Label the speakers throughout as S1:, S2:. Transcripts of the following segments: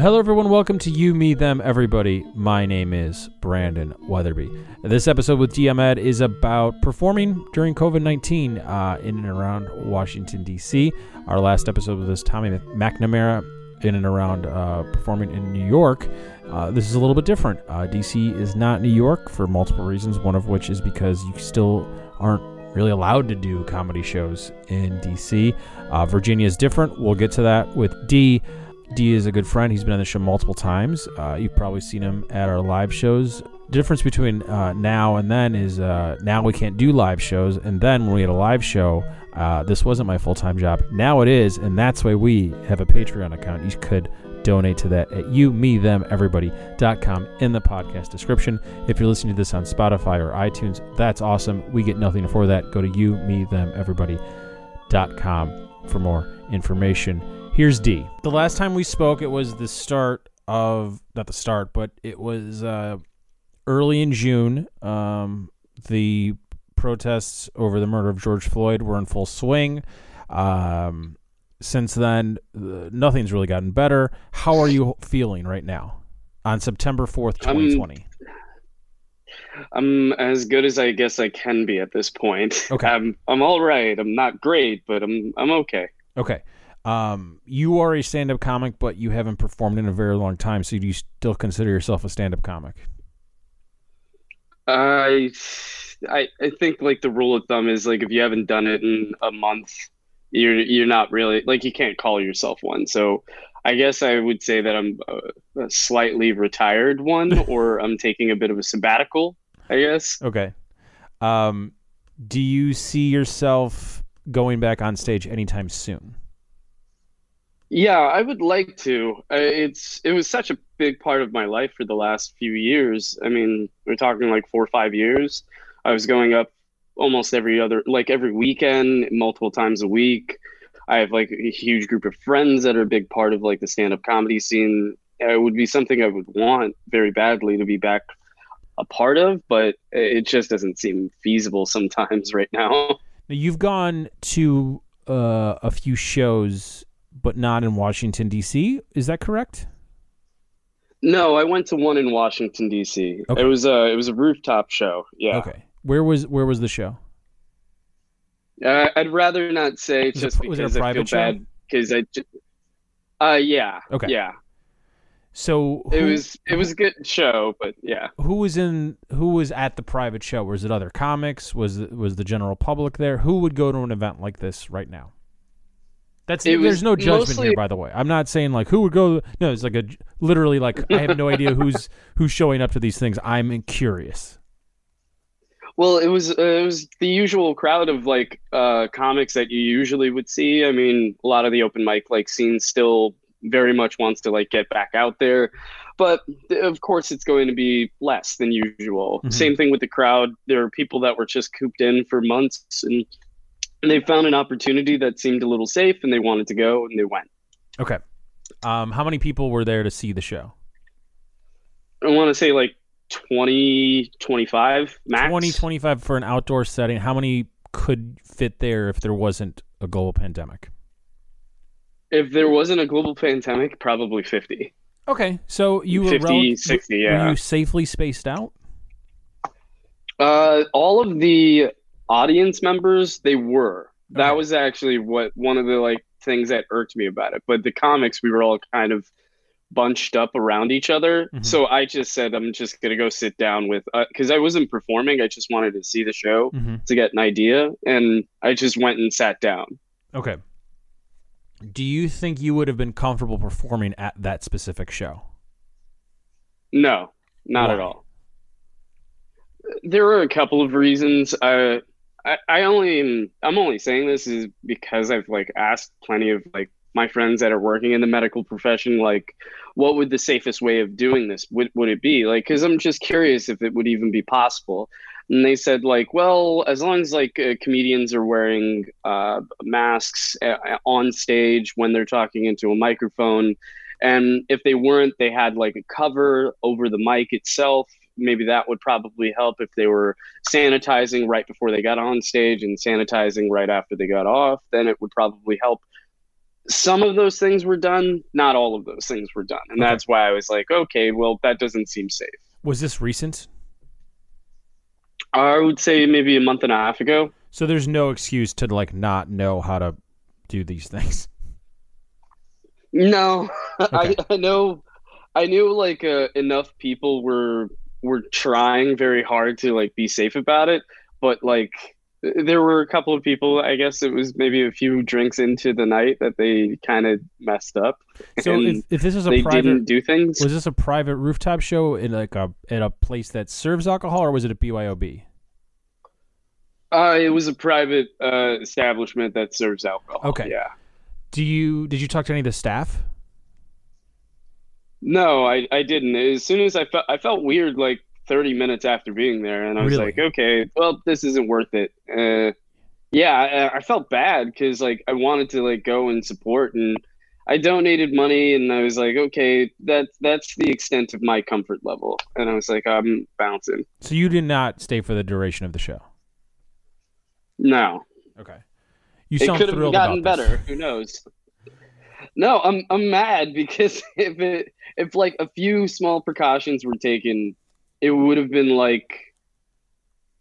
S1: Hello, everyone. Welcome to You, Me, Them, Everybody. My name is Brandon Weatherby. This episode with Dee Ahmed is about performing during COVID 19 uh, in and around Washington, Dee.C. Our last episode with this Tommy McNamara in and around uh, performing in New York. Uh, this is a little bit different. Uh, DC is not New York for multiple reasons, one of which is because you still aren't really allowed to do comedy shows in DC. Uh, Virginia is different. We'll get to that with D. Dee is a good friend. He's been on the show multiple times. Uh, you've probably seen him at our live shows. The difference between uh, now and then is uh, now we can't do live shows, and then when we had a live show, uh, this wasn't my full time job. Now it is, and that's why we have a Patreon account. You could donate to that at you, me, them, everybody.com in the podcast description. If you're listening to this on Spotify or iTunes, that's awesome. We get nothing for that. Go to you, me, them, everybody.com for more information. Here's Dee. The last time we spoke, it was the start of, not the start, but it was uh, early in June. Um, the protests over the murder of George Floyd were in full swing. Um, since then, uh, nothing's really gotten better. How are you feeling right now on September 4th, 2020?
S2: I'm, I'm as good as I guess I can be at this point.
S1: Okay.
S2: I'm, I'm all right. I'm not great, but I'm, I'm okay.
S1: Okay. Um, you are a stand-up comic, but you haven't performed in a very long time. So do you still consider yourself a stand-up comic?
S2: I, I, I think like the rule of thumb is like if you haven't done it in a month, you're you're not really like you can't call yourself one. So I guess I would say that I'm a, a slightly retired one, or I'm taking a bit of a sabbatical. I guess.
S1: Okay. Um, do you see yourself going back on stage anytime soon?
S2: Yeah, I would like to. It's it was such a big part of my life for the last few years. I mean, we're talking like four or five years. I was going up almost every other, like every weekend, multiple times a week. I have like a huge group of friends that are a big part of like the stand-up comedy scene. It would be something I would want very badly to be back a part of, but it just doesn't seem feasible sometimes right now.
S1: Now, you've gone to uh, a few shows, but not in Washington D.C. Is that correct?
S2: No, I went to one in Washington D.C.
S1: Okay.
S2: It was a it was a rooftop show. Yeah.
S1: Okay. Where was where was the show?
S2: Uh, I'd rather not say
S1: Was it-
S2: just
S1: was it a
S2: because I feel
S1: private show?
S2: bad because I. Uh, yeah.
S1: Okay.
S2: Yeah.
S1: So
S2: It was it was a good show, but yeah.
S1: who was in who was at the private show? Was it other comics? Was was the general public there? Who would go to an event like this right now? That's
S2: It
S1: there's no judgment
S2: mostly-
S1: here, by the way. I'm not saying like who would go. No, it's like a literally like I have no idea who's who's showing up to these things. I'm curious.
S2: Well, it was uh, it was the usual crowd of like uh, comics that you usually would see. I mean, a lot of the open mic like scene still very much wants to like get back out there, but of course it's going to be less than usual.
S1: Mhm.
S2: Same thing with the crowd. There are people that were just cooped in for months and they found an opportunity that seemed a little safe and they wanted to go and they went.
S1: Okay. Um, how many people were there to see the show?
S2: I want to say like 20, 25 max.
S1: 20, 25 for an outdoor setting. How many could fit there if there wasn't a global pandemic?
S2: If there wasn't a global pandemic, probably 50.
S1: Okay, so you were rel-
S2: 60,
S1: Were you safely spaced out?
S2: Uh, all of the audience members, they were. That
S1: Okay.
S2: was actually what one of the like things that irked me about it. But the comics, we were all kind of bunched up around each other.
S1: Mhm.
S2: So I just said, I'm just gonna go sit down with, because I wasn't performing. I just wanted to see the show
S1: Mm-hmm.
S2: to get an idea, and I just went and sat down.
S1: Okay. Do you think you would have been comfortable performing at that specific show?
S2: No, not at all. There are a couple of reasons. I, I, I only, I'm only saying this is because I've like asked plenty of like my friends that are working in the medical profession, like, what would the safest way of doing this would would it be? Like, because I'm just curious if it would even be possible. And they said like, well, as long as like uh, comedians are wearing uh, masks uh, on stage when they're talking into a microphone, and if they weren't, they had like a cover over the mic itself. Maybe that would probably help if they were sanitizing right before they got on stage and sanitizing right after they got off. Then it would probably help. some of those things were done, not all of those things were done. And
S1: Okay.
S2: that's why I was like, okay, well, that doesn't seem safe.
S1: Was this recent?
S2: I would say maybe a month and a half ago.
S1: So there's no excuse to like not know how to do these things.
S2: No,
S1: Okay.
S2: I, I know, I knew like uh, enough people were were trying very hard to like be safe about it, but like there were a couple of people. I guess it was maybe a few drinks into the night that they kind of messed up.
S1: So if, if this is a
S2: they
S1: private
S2: didn't do things.
S1: was this a private rooftop show in like a at a place that serves alcohol or was it a BYOB?
S2: Uh, it was a private uh, establishment that serves alcohol.
S1: Okay.
S2: Yeah.
S1: Do you did you talk to any of the staff?
S2: No, I, I didn't. As soon as I felt I felt weird like 30 minutes after being there, and I was
S1: Really?
S2: like, okay, well, this isn't worth it. Uh, yeah, I, I felt bad because like I wanted to like go and support, and I donated money, and I was like, okay, that's that's the extent of my comfort level, and I was like, I'm bouncing.
S1: So you did not stay for the duration of the show.
S2: No,
S1: Okay. You
S2: it could have gotten better. Who knows? No, I'm I'm mad because if it if like a few small precautions were taken, it would have been like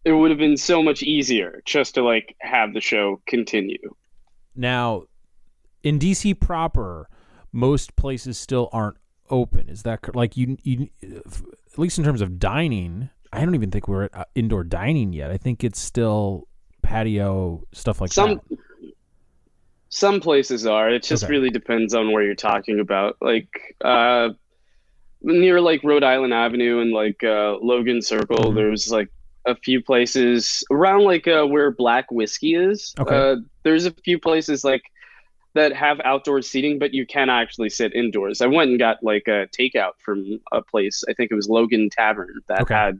S2: it would have been so much easier just to like have the show continue.
S1: Now, in DC proper, most places still aren't open. Is that like you? You at least in terms of dining, I don't even think we're at uh, indoor dining yet. I think it's still patio stuff like
S2: Some
S1: that.
S2: Some places are. It just
S1: Okay.
S2: really depends on where you're talking about. Like uh near like Rhode Island Avenue and like uh Logan Circle,
S1: Mhm.
S2: there's like a few places around like uh where Black Whiskey is.
S1: Okay.
S2: Uh there's a few places like that have outdoor seating, but you can actually sit indoors. I went and got like a takeout from a place. I think it was Logan Tavern that
S1: Okay.
S2: had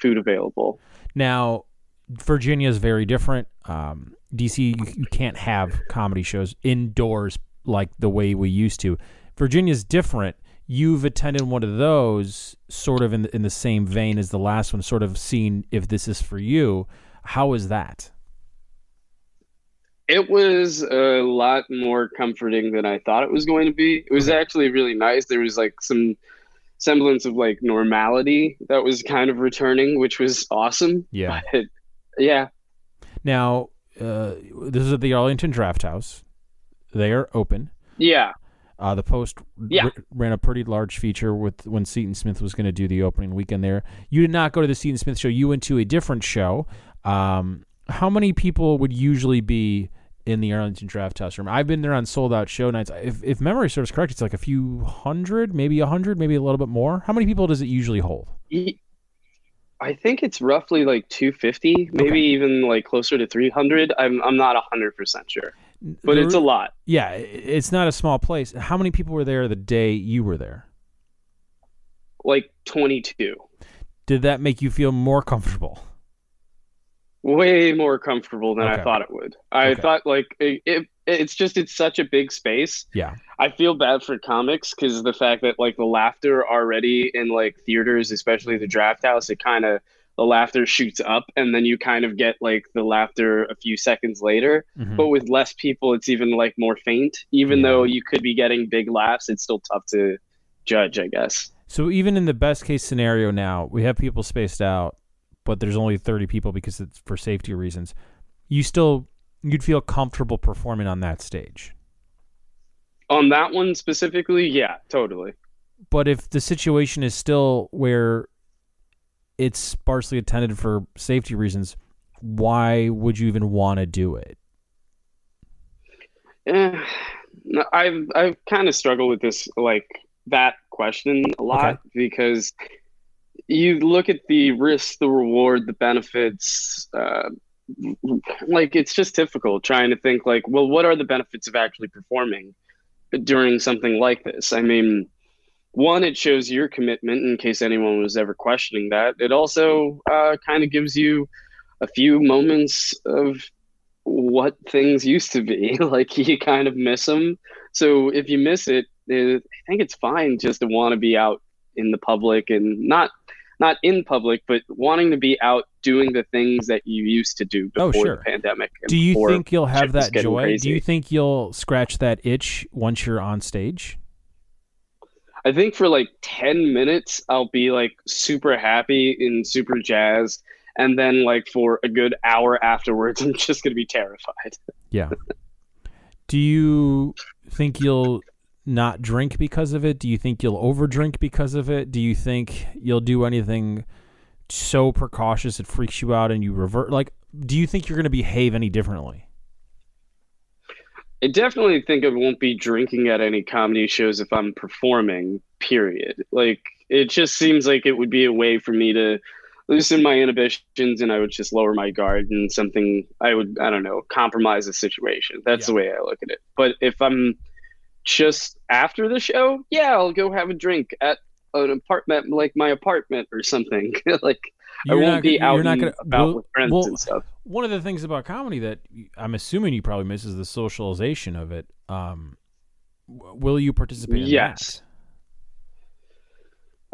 S2: food available.
S1: Now, Virginia is very different. Um, DC, you, you can't have comedy shows indoors like the way we used to. Virginia's different. You've attended one of those, sort of in the, in the same vein as the last one, sort of seeing if this is for you. How is that?
S2: It was a lot more comforting than I thought it was going to be. It was actually really nice. There was like some semblance of like normality that was kind of returning, which was awesome.
S1: Yeah.
S2: But yeah,
S1: Now, uh, this is at the Arlington Draft House. They are open.
S2: yeah,
S1: Uh, the Post
S2: Yeah.
S1: r- ran a pretty large feature with when Seaton Smith was going to do the opening weekend there. You did not go to the Seaton Smith show. You went to a different show. Um, how many people would usually be in the Arlington Draft House room? I've been there on sold out show nights. If, if memory serves correct, it's like a few hundred, maybe a hundred, maybe a little bit more. How many people does it usually hold?
S2: I think it's roughly like 250, maybe
S1: Okay.
S2: even like closer to 300. I'm I'm not 100% sure, but
S1: There-
S2: it's a lot.
S1: yeah, it's not a small place. How many people were there the day you were there?
S2: Like 22.
S1: Did that make you feel more comfortable?
S2: Way more comfortable than
S1: Okay.
S2: I thought it would. I
S1: Okay.
S2: thought like it, it, it's just it's such a big space.
S1: Yeah.
S2: I feel bad for comics because the fact that like the laughter already in like theaters, especially the Draft House, it kind of the laughter shoots up and then you kind of get like the laughter a few seconds later.
S1: Mhm.
S2: But with less people, it's even like more faint. Even
S1: Yeah.
S2: though you could be getting big laughs, it's still tough to judge, I guess.
S1: So even in the best case scenario now, we have people spaced out, but there's only 30 people because it's for safety reasons. You still you'd feel comfortable performing on that stage.
S2: On that one specifically, yeah, totally.
S1: But if the situation is still where it's sparsely attended for safety reasons, why would you even want to do it?
S2: Eh, I've I've kind of struggled with this like that question a lot because you look at the risk, the reward, the benefits. Uh, like it's just difficult trying to think like, well, what are the benefits of actually performing during something like this? I mean, one, it shows your commitment in case anyone was ever questioning that. It also uh, kind of gives you a few moments of what things used to be. like you kind of miss them. So if you miss it, eh, I think it's fine just to want to be out in the public and not not in public, but wanting to be out doing the things that you used to do
S1: Oh,
S2: before
S1: sure.
S2: the pandemic. and
S1: Do you think you'll have that joy?
S2: crazy.
S1: Do you think you'll scratch that itch once you're on stage?
S2: I think for like 10 minutes, I'll be like super happy and super jazzed. And then, like, for a good hour afterwards, I'm just going to be terrified.
S1: Yeah. Do you think you'll not drink because of it? Do you think you'll overdrink because of it? Do you think you'll do anything so precautious it freaks you out and you revert? Like, do you think you're going to behave any differently?
S2: I definitely think I won't be drinking at any comedy shows if I'm performing, period. Like, it just seems like it would be a way for me to loosen my inhibitions and I would just lower my guard and something I would, I don't know, compromise the situation. That's the way I look at it. But if I'm just after the show, yeah, I'll go have a drink at an apartment like my apartment or something. like, I
S1: You're
S2: won't
S1: not-
S2: be
S1: you're
S2: out
S1: not gonna-
S2: about
S1: well-
S2: with friends
S1: well,
S2: and stuff.
S1: One of the things about comedy that I'm assuming you probably miss is the socialization of it. Um, will you participate? In
S2: Yes.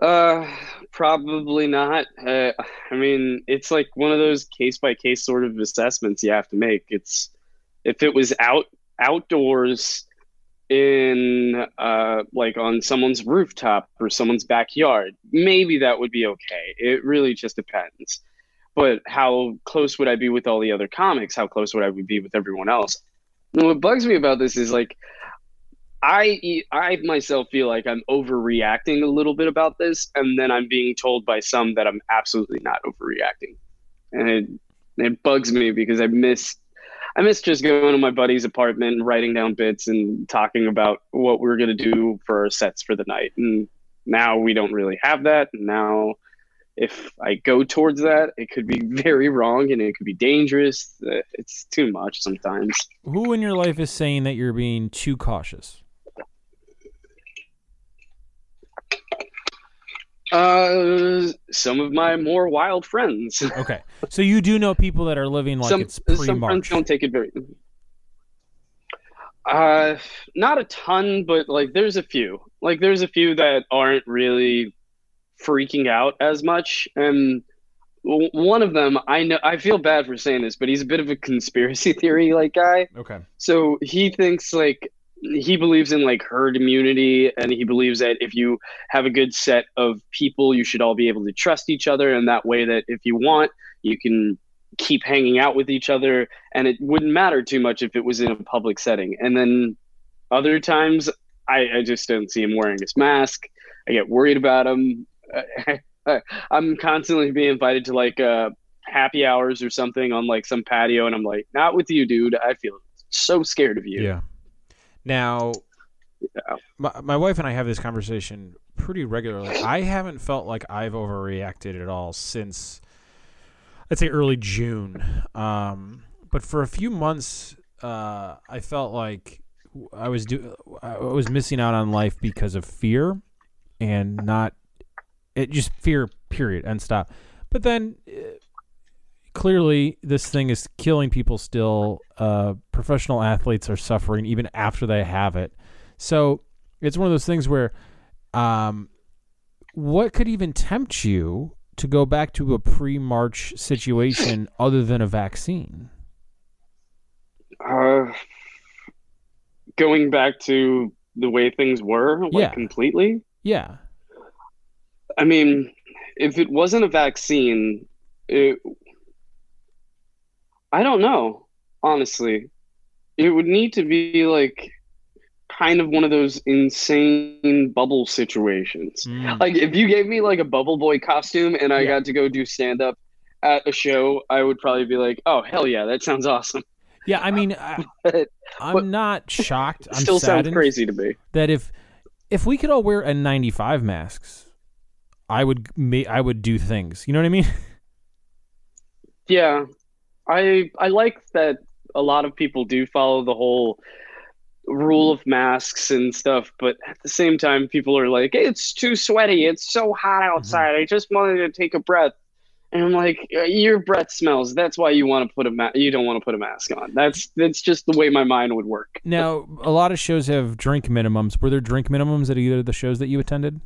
S2: Uh, probably not. Uh, I mean, it's like one of those case by case sort of assessments you have to make. It's if it was out outdoors in uh like on someone's rooftop or someone's backyard, maybe that would be okay. It really just depends. But how close would I be with all the other comics? How close would I be with everyone else? And what bugs me about this is like I I myself feel like I'm overreacting a little bit about this, and then I'm being told by some that I'm absolutely not overreacting, and it it bugs me because I miss I miss just going to my buddy's apartment, and writing down bits, and talking about what we're gonna do for our sets for the night. And now we don't really have that. Now, if I go towards that, it could be very wrong, and it could be dangerous. Uh, It's too much sometimes.
S1: Who in your life is saying that you're being too cautious?
S2: Uh, some of my more wild friends.
S1: Okay, so you do know people that are living like
S2: some
S1: it's
S2: some friends
S1: pre-March.
S2: don't take it very. Uh, not a ton, but like there's a few. Like there's a few that aren't really freaking out as much, and one of them I know. I feel bad for saying this, but he's a bit of a conspiracy theory like guy.
S1: Okay.
S2: So he thinks like he believes in like herd immunity and he believes that if you have a good set of people you should all be able to trust each other and that way that if you want you can keep hanging out with each other and it wouldn't matter too much if it was in a public setting. And then other times i, I just don't see him wearing his mask. I get worried about him. I'm constantly being invited to like uh happy hours or something on like some patio and i'm like not with you dude. I feel so scared of you.
S1: Yeah. Now,
S2: Yeah.
S1: my, my wife and I have this conversation pretty regularly. I haven't felt like I've overreacted at all since, I'd say, early June. Um, but for a few months, uh, I felt like I was do I was missing out on life because of fear, and not it just fear. Period. And stop. But then. Clearly this thing is killing people still uh, professional athletes are suffering even after they have it so it's one of those things where um, what could even tempt you to go back to a pre-march situation other than a vaccine
S2: Uh, going back to the way things were, like
S1: Yeah.
S2: completely.
S1: yeah
S2: I mean, if it wasn't a vaccine, it, I don't know, honestly. It would need to be like kind of one of those insane bubble situations.
S1: Mm.
S2: Like if you gave me like a bubble boy costume and I
S1: Yeah.
S2: got to go do stand up at a show, I would probably be like, "Oh, hell yeah, that sounds awesome."
S1: yeah i mean I,
S2: but-
S1: not shocked i'm
S2: still sounds crazy to me.
S1: that if if we could all wear n95 masks i would i would do things you know what i mean
S2: Yeah, I I like that a lot of people do follow the whole rule of masks and stuff, but at the same time, people are like, "It's too sweaty. It's so hot outside. I just wanted to take a breath." And I'm like, "Uh, "Your breath smells. That's why you want to put a ma- you don't want to put a mask on. That's that's just the way my mind would work."
S1: Now, a lot of shows have drink minimums. Were there drink minimums at either of the shows that you attended?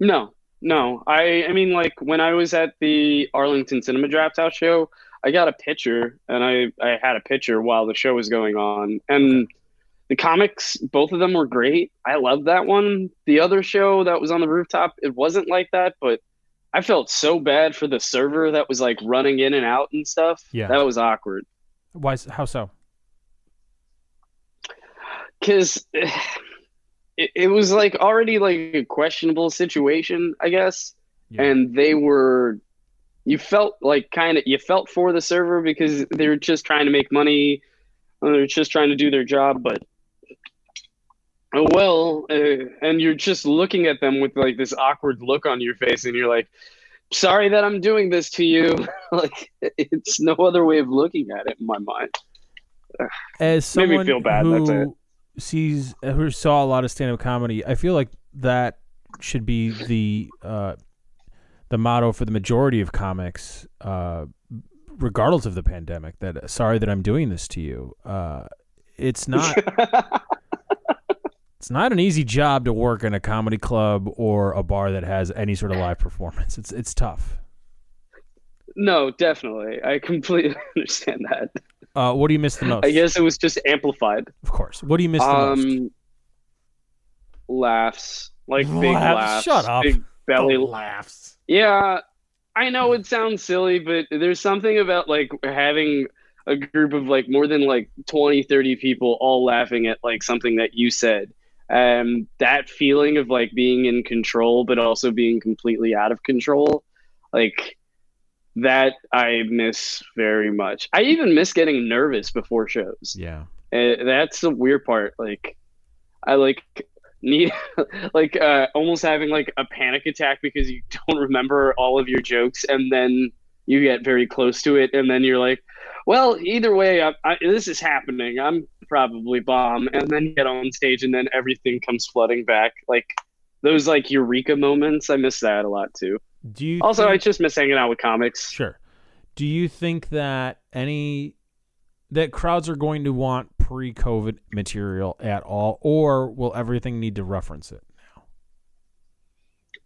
S2: No, No, I I mean like when I was at the Arlington Cinema Draft House show, I got a picture and I I had a picture while the show was going on and the comics both of them were great. I loved that one. The other show that was on the rooftop, it wasn't like that, but I felt so bad for the server that was like running in and out and stuff.
S1: Yeah.
S2: That was awkward.
S1: Why? How so?
S2: Cuz it, it was like already like a questionable situation, I guess.
S1: Yeah.
S2: and they were you felt like kind of you felt for the server because they were just trying to make money and they're just trying to do their job but oh well uh, and you're just looking at them with like this awkward look on your face and you're like sorry that i'm doing this to you. Like it's no other way of looking at it in my mind.
S1: As
S2: Made me
S1: someone
S2: feel bad,
S1: who sees who saw a lot of stand-up comedy, I feel like that should be the uh, the motto for the majority of comics, uh, regardless of the pandemic. That sorry that I'm doing this to you. Uh, it's not it's not an easy job to work in a comedy club or a bar that has any sort of live performance. It's it's tough.
S2: no definitely i completely understand that
S1: Uh, what do you miss the most?
S2: i guess it was just amplified
S1: of course. What do you miss the most?
S2: Um, laughs like big
S1: Laughs?
S2: laughs.
S1: Shut up.
S2: Big belly.
S1: laughs.
S2: Yeah, I know it sounds silly, but there's something about like having a group of like more than like 20, 30 people all laughing at like something that you said. Um, that feeling of like being in control, but also being completely out of control, like that I miss very much. I even miss getting nervous before shows.
S1: Yeah.
S2: Uh, that's the weird part. Like, I like need like uh, almost having like a panic attack because you don't remember all of your jokes, and then you get very close to it, and then you're like, well, either way, I, I, this is happening. I'm probably bomb, and then get on stage, and then everything comes flooding back. Like those like eureka moments. I miss that a lot too.
S1: Do you
S2: Also, I just miss hanging out with comics.
S1: Sure. Do you think that any that crowds are going to want pre-COVID material at all, or will everything need to reference it? Now?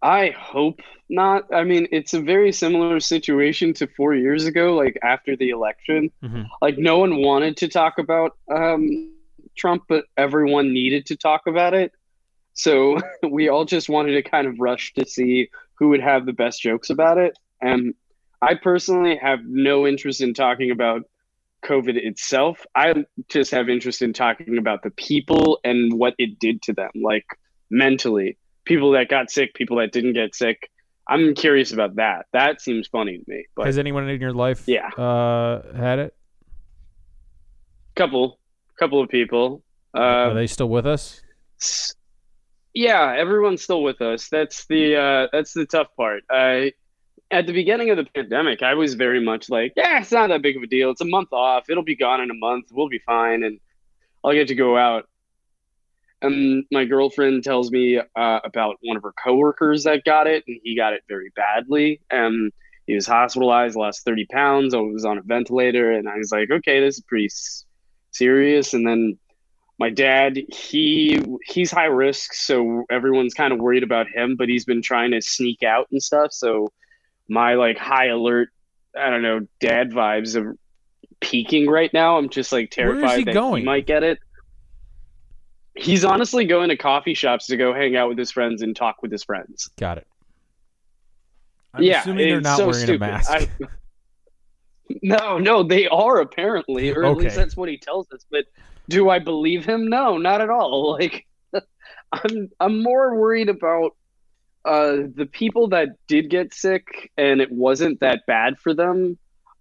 S2: I hope not. I mean, it's a very similar situation to four years ago, like after the election.
S1: Mhm.
S2: Like, no one wanted to talk about um, Trump, but everyone needed to talk about it. So we all just wanted to kind of rush to see who would have the best jokes about it. And I personally have no interest in talking about COVID itself. I just have interest in talking about the people and what it did to them, like mentally people that got sick, people that didn't get sick. I'm curious about that. That seems funny to me. But
S1: Has anyone in your life
S2: Yeah.
S1: uh, had it?
S2: couple, couple of people.
S1: are
S2: Uh,
S1: they still with us?
S2: yeah, everyone's still with us. That's the uh, that's the tough part. I at the beginning of the pandemic, I was very much like, yeah, it's not that big of a deal. It's a month off. It'll be gone in a month. We'll be fine, and I'll get to go out. And my girlfriend tells me uh, about one of her coworkers that got it, and he got it very badly. And he was hospitalized, lost 30 pounds, I was on a ventilator, and I was like, okay, this is pretty serious. And then my dad, he he's high risk, so everyone's kind of worried about him, but he's been trying to sneak out and stuff. So my like high alert, I don't know, dad vibes are peaking right now. I'm just like terrified
S1: he
S2: that
S1: going?
S2: he might get it. He's honestly going to coffee shops to go hang out with his friends and talk with his friends.
S1: Got it. I'm
S2: yeah,
S1: assuming they're not
S2: so
S1: wearing
S2: stupid.
S1: a mask.
S2: I- no, no, they are apparently, or at least that's what he tells us. But do I believe him? No, not at all. Like, I'm I'm more worried about uh, the people that did get sick and it wasn't that bad for them.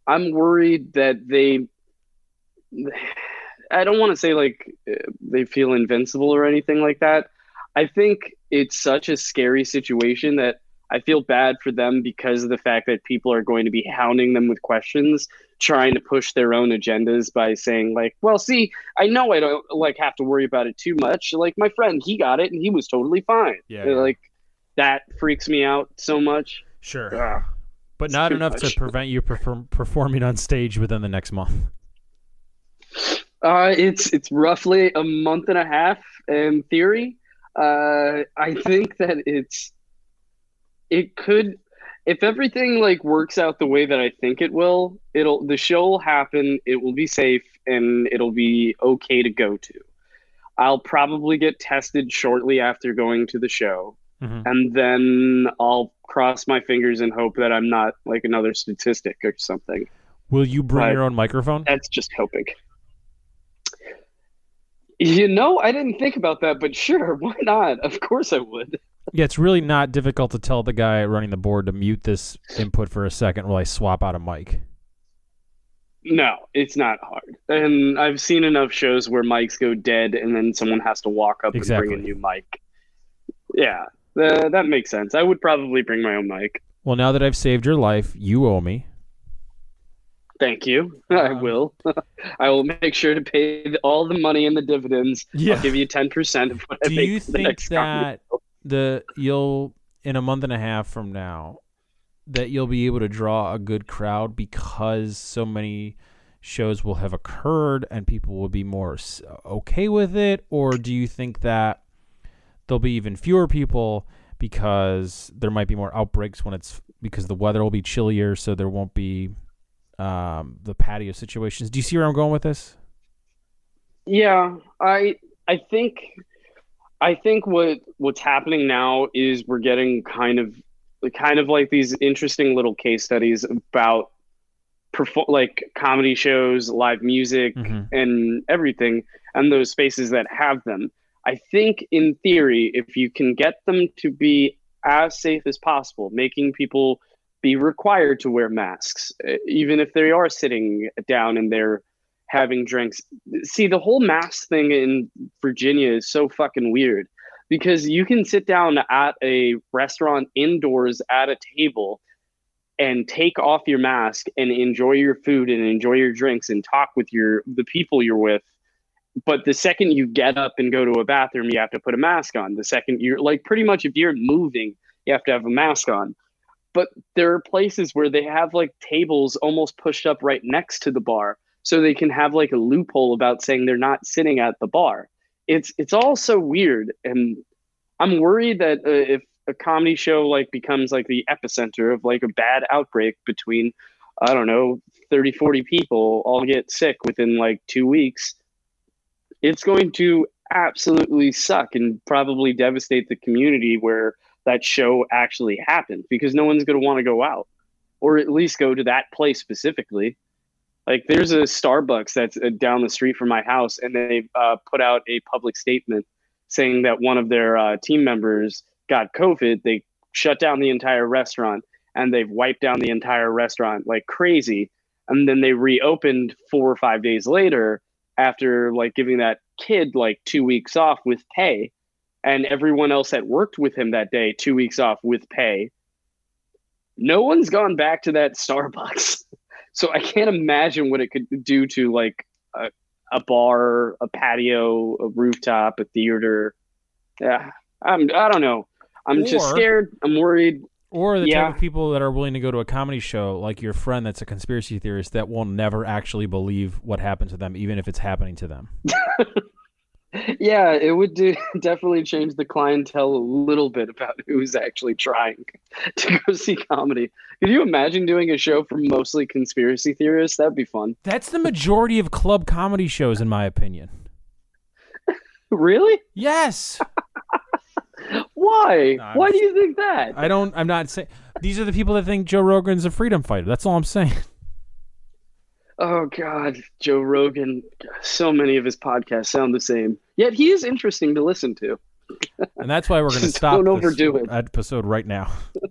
S2: I'm worried that they. I don't want to say like they feel invincible or anything like that. I think it's such a scary situation that I feel bad for them because of the fact that people are going to be hounding them with questions, trying to push their own agendas by saying like, "Well, see, I know I don't like have to worry about it too much. Like my friend, he got it and he was totally fine."
S1: Yeah.
S2: like that freaks me out so much.
S1: Sure,
S2: Ugh.
S1: but not
S2: too
S1: enough to prevent you perform- performing on stage within the next month.
S2: Uh, it's it's roughly a month and a half in theory. Uh, I think that it's it could if everything like works out the way that I think it will, it'll the show will happen, it will be safe and it'll be okay to go to. I'll probably get tested shortly after going to the show.
S1: Mhm.
S2: And then I'll cross my fingers and hope that I'm not like another statistic or something.
S1: Will you bring
S2: Right.
S1: your own microphone?
S2: That's just hoping. You know, I didn't think about that, but sure, why not? Of course I would.
S1: Yeah, it's really not difficult to tell the guy running the board to mute this input for a second while I swap out a mic.
S2: No, it's not hard. And I've seen enough shows where mics go dead and then someone has to walk up
S1: Exactly.
S2: and bring a new mic. Yeah, uh, that makes sense. I would probably bring my own mic.
S1: Well, now that I've saved your life, you owe me.
S2: Thank you. I
S1: Um,
S2: will. I will make sure to pay all the money and the dividends. I'll give you 10% of what I
S1: Do
S2: make
S1: you
S2: for the
S1: think
S2: next comedy
S1: that the you'll in a month and a half from now that you'll be able to draw a good crowd because so many shows will have occurred and people will be more okay with it or do you think that there'll be even fewer people because there might be more outbreaks when it's because the weather will be chillier so there won't be um, the patio situations do you see where i'm going with this
S2: Yeah, I I think I think what what's happening now is we're getting kind of kind of like these interesting little case studies about perform like comedy shows, live music,
S1: Mhm.
S2: and everything, and those spaces that have them. I think in theory, if you can get them to be as safe as possible, making people be required to wear masks, eh, even if they are sitting down and they're having drinks. See, the whole mask thing in Virginia is so fucking weird because you can sit down at a restaurant indoors at a table and take off your mask and enjoy your food and enjoy your drinks and talk with your the people you're with but the second you get up and go to a bathroom you have to put a mask on. The second you're like pretty much if you're moving you have to have a mask on. But there are places where they have like tables almost pushed up right next to the bar so they can have like a loophole about saying they're not sitting at the bar. It's it's all so weird and i'm worried that uh, if a comedy show like becomes like the epicenter of like a bad outbreak between i don't know 30 40 people all get sick within like two weeks it's going to absolutely suck and probably devastate the community where that show actually happened because no one's going to want to go out or at least go to that place specifically. Like there's a starbucks that's uh, down the street from my house and they uh, put out a public statement saying that one of their uh, team members got covid. They shut down the entire restaurant and they've wiped down the entire restaurant like crazy. And then they reopened four or five days later after like giving that kid like two weeks off with pay and everyone else that worked with him that day two weeks off with pay no one's gone back to that starbucks. So i can't imagine what it could do to like a, a bar a patio a rooftop a theater. Yeah i'm i don't know. I'm just scared. I'm worried
S1: Or the
S2: Yeah.
S1: type of people that are willing to go to a comedy show, like your friend that's a conspiracy theorist, that will never actually believe what happened to them, even if it's happening to them.
S2: yeah it would do definitely change the clientele a little bit about who's actually trying to go see comedy could you imagine doing a show for mostly conspiracy theorists that'd be fun
S1: That's the majority of club comedy shows, in my opinion.
S2: really
S1: Yes.
S2: Why
S1: No,
S2: why do you think that
S1: I don't, I'm not saying. These are the people that think Joe Rogan's a freedom fighter. That's all I'm saying.
S2: oh god joe rogan so many of his podcasts sound the same yet he is interesting to listen to
S1: And that's why we're going to stop
S2: don't
S1: this
S2: overdo it.
S1: episode right now.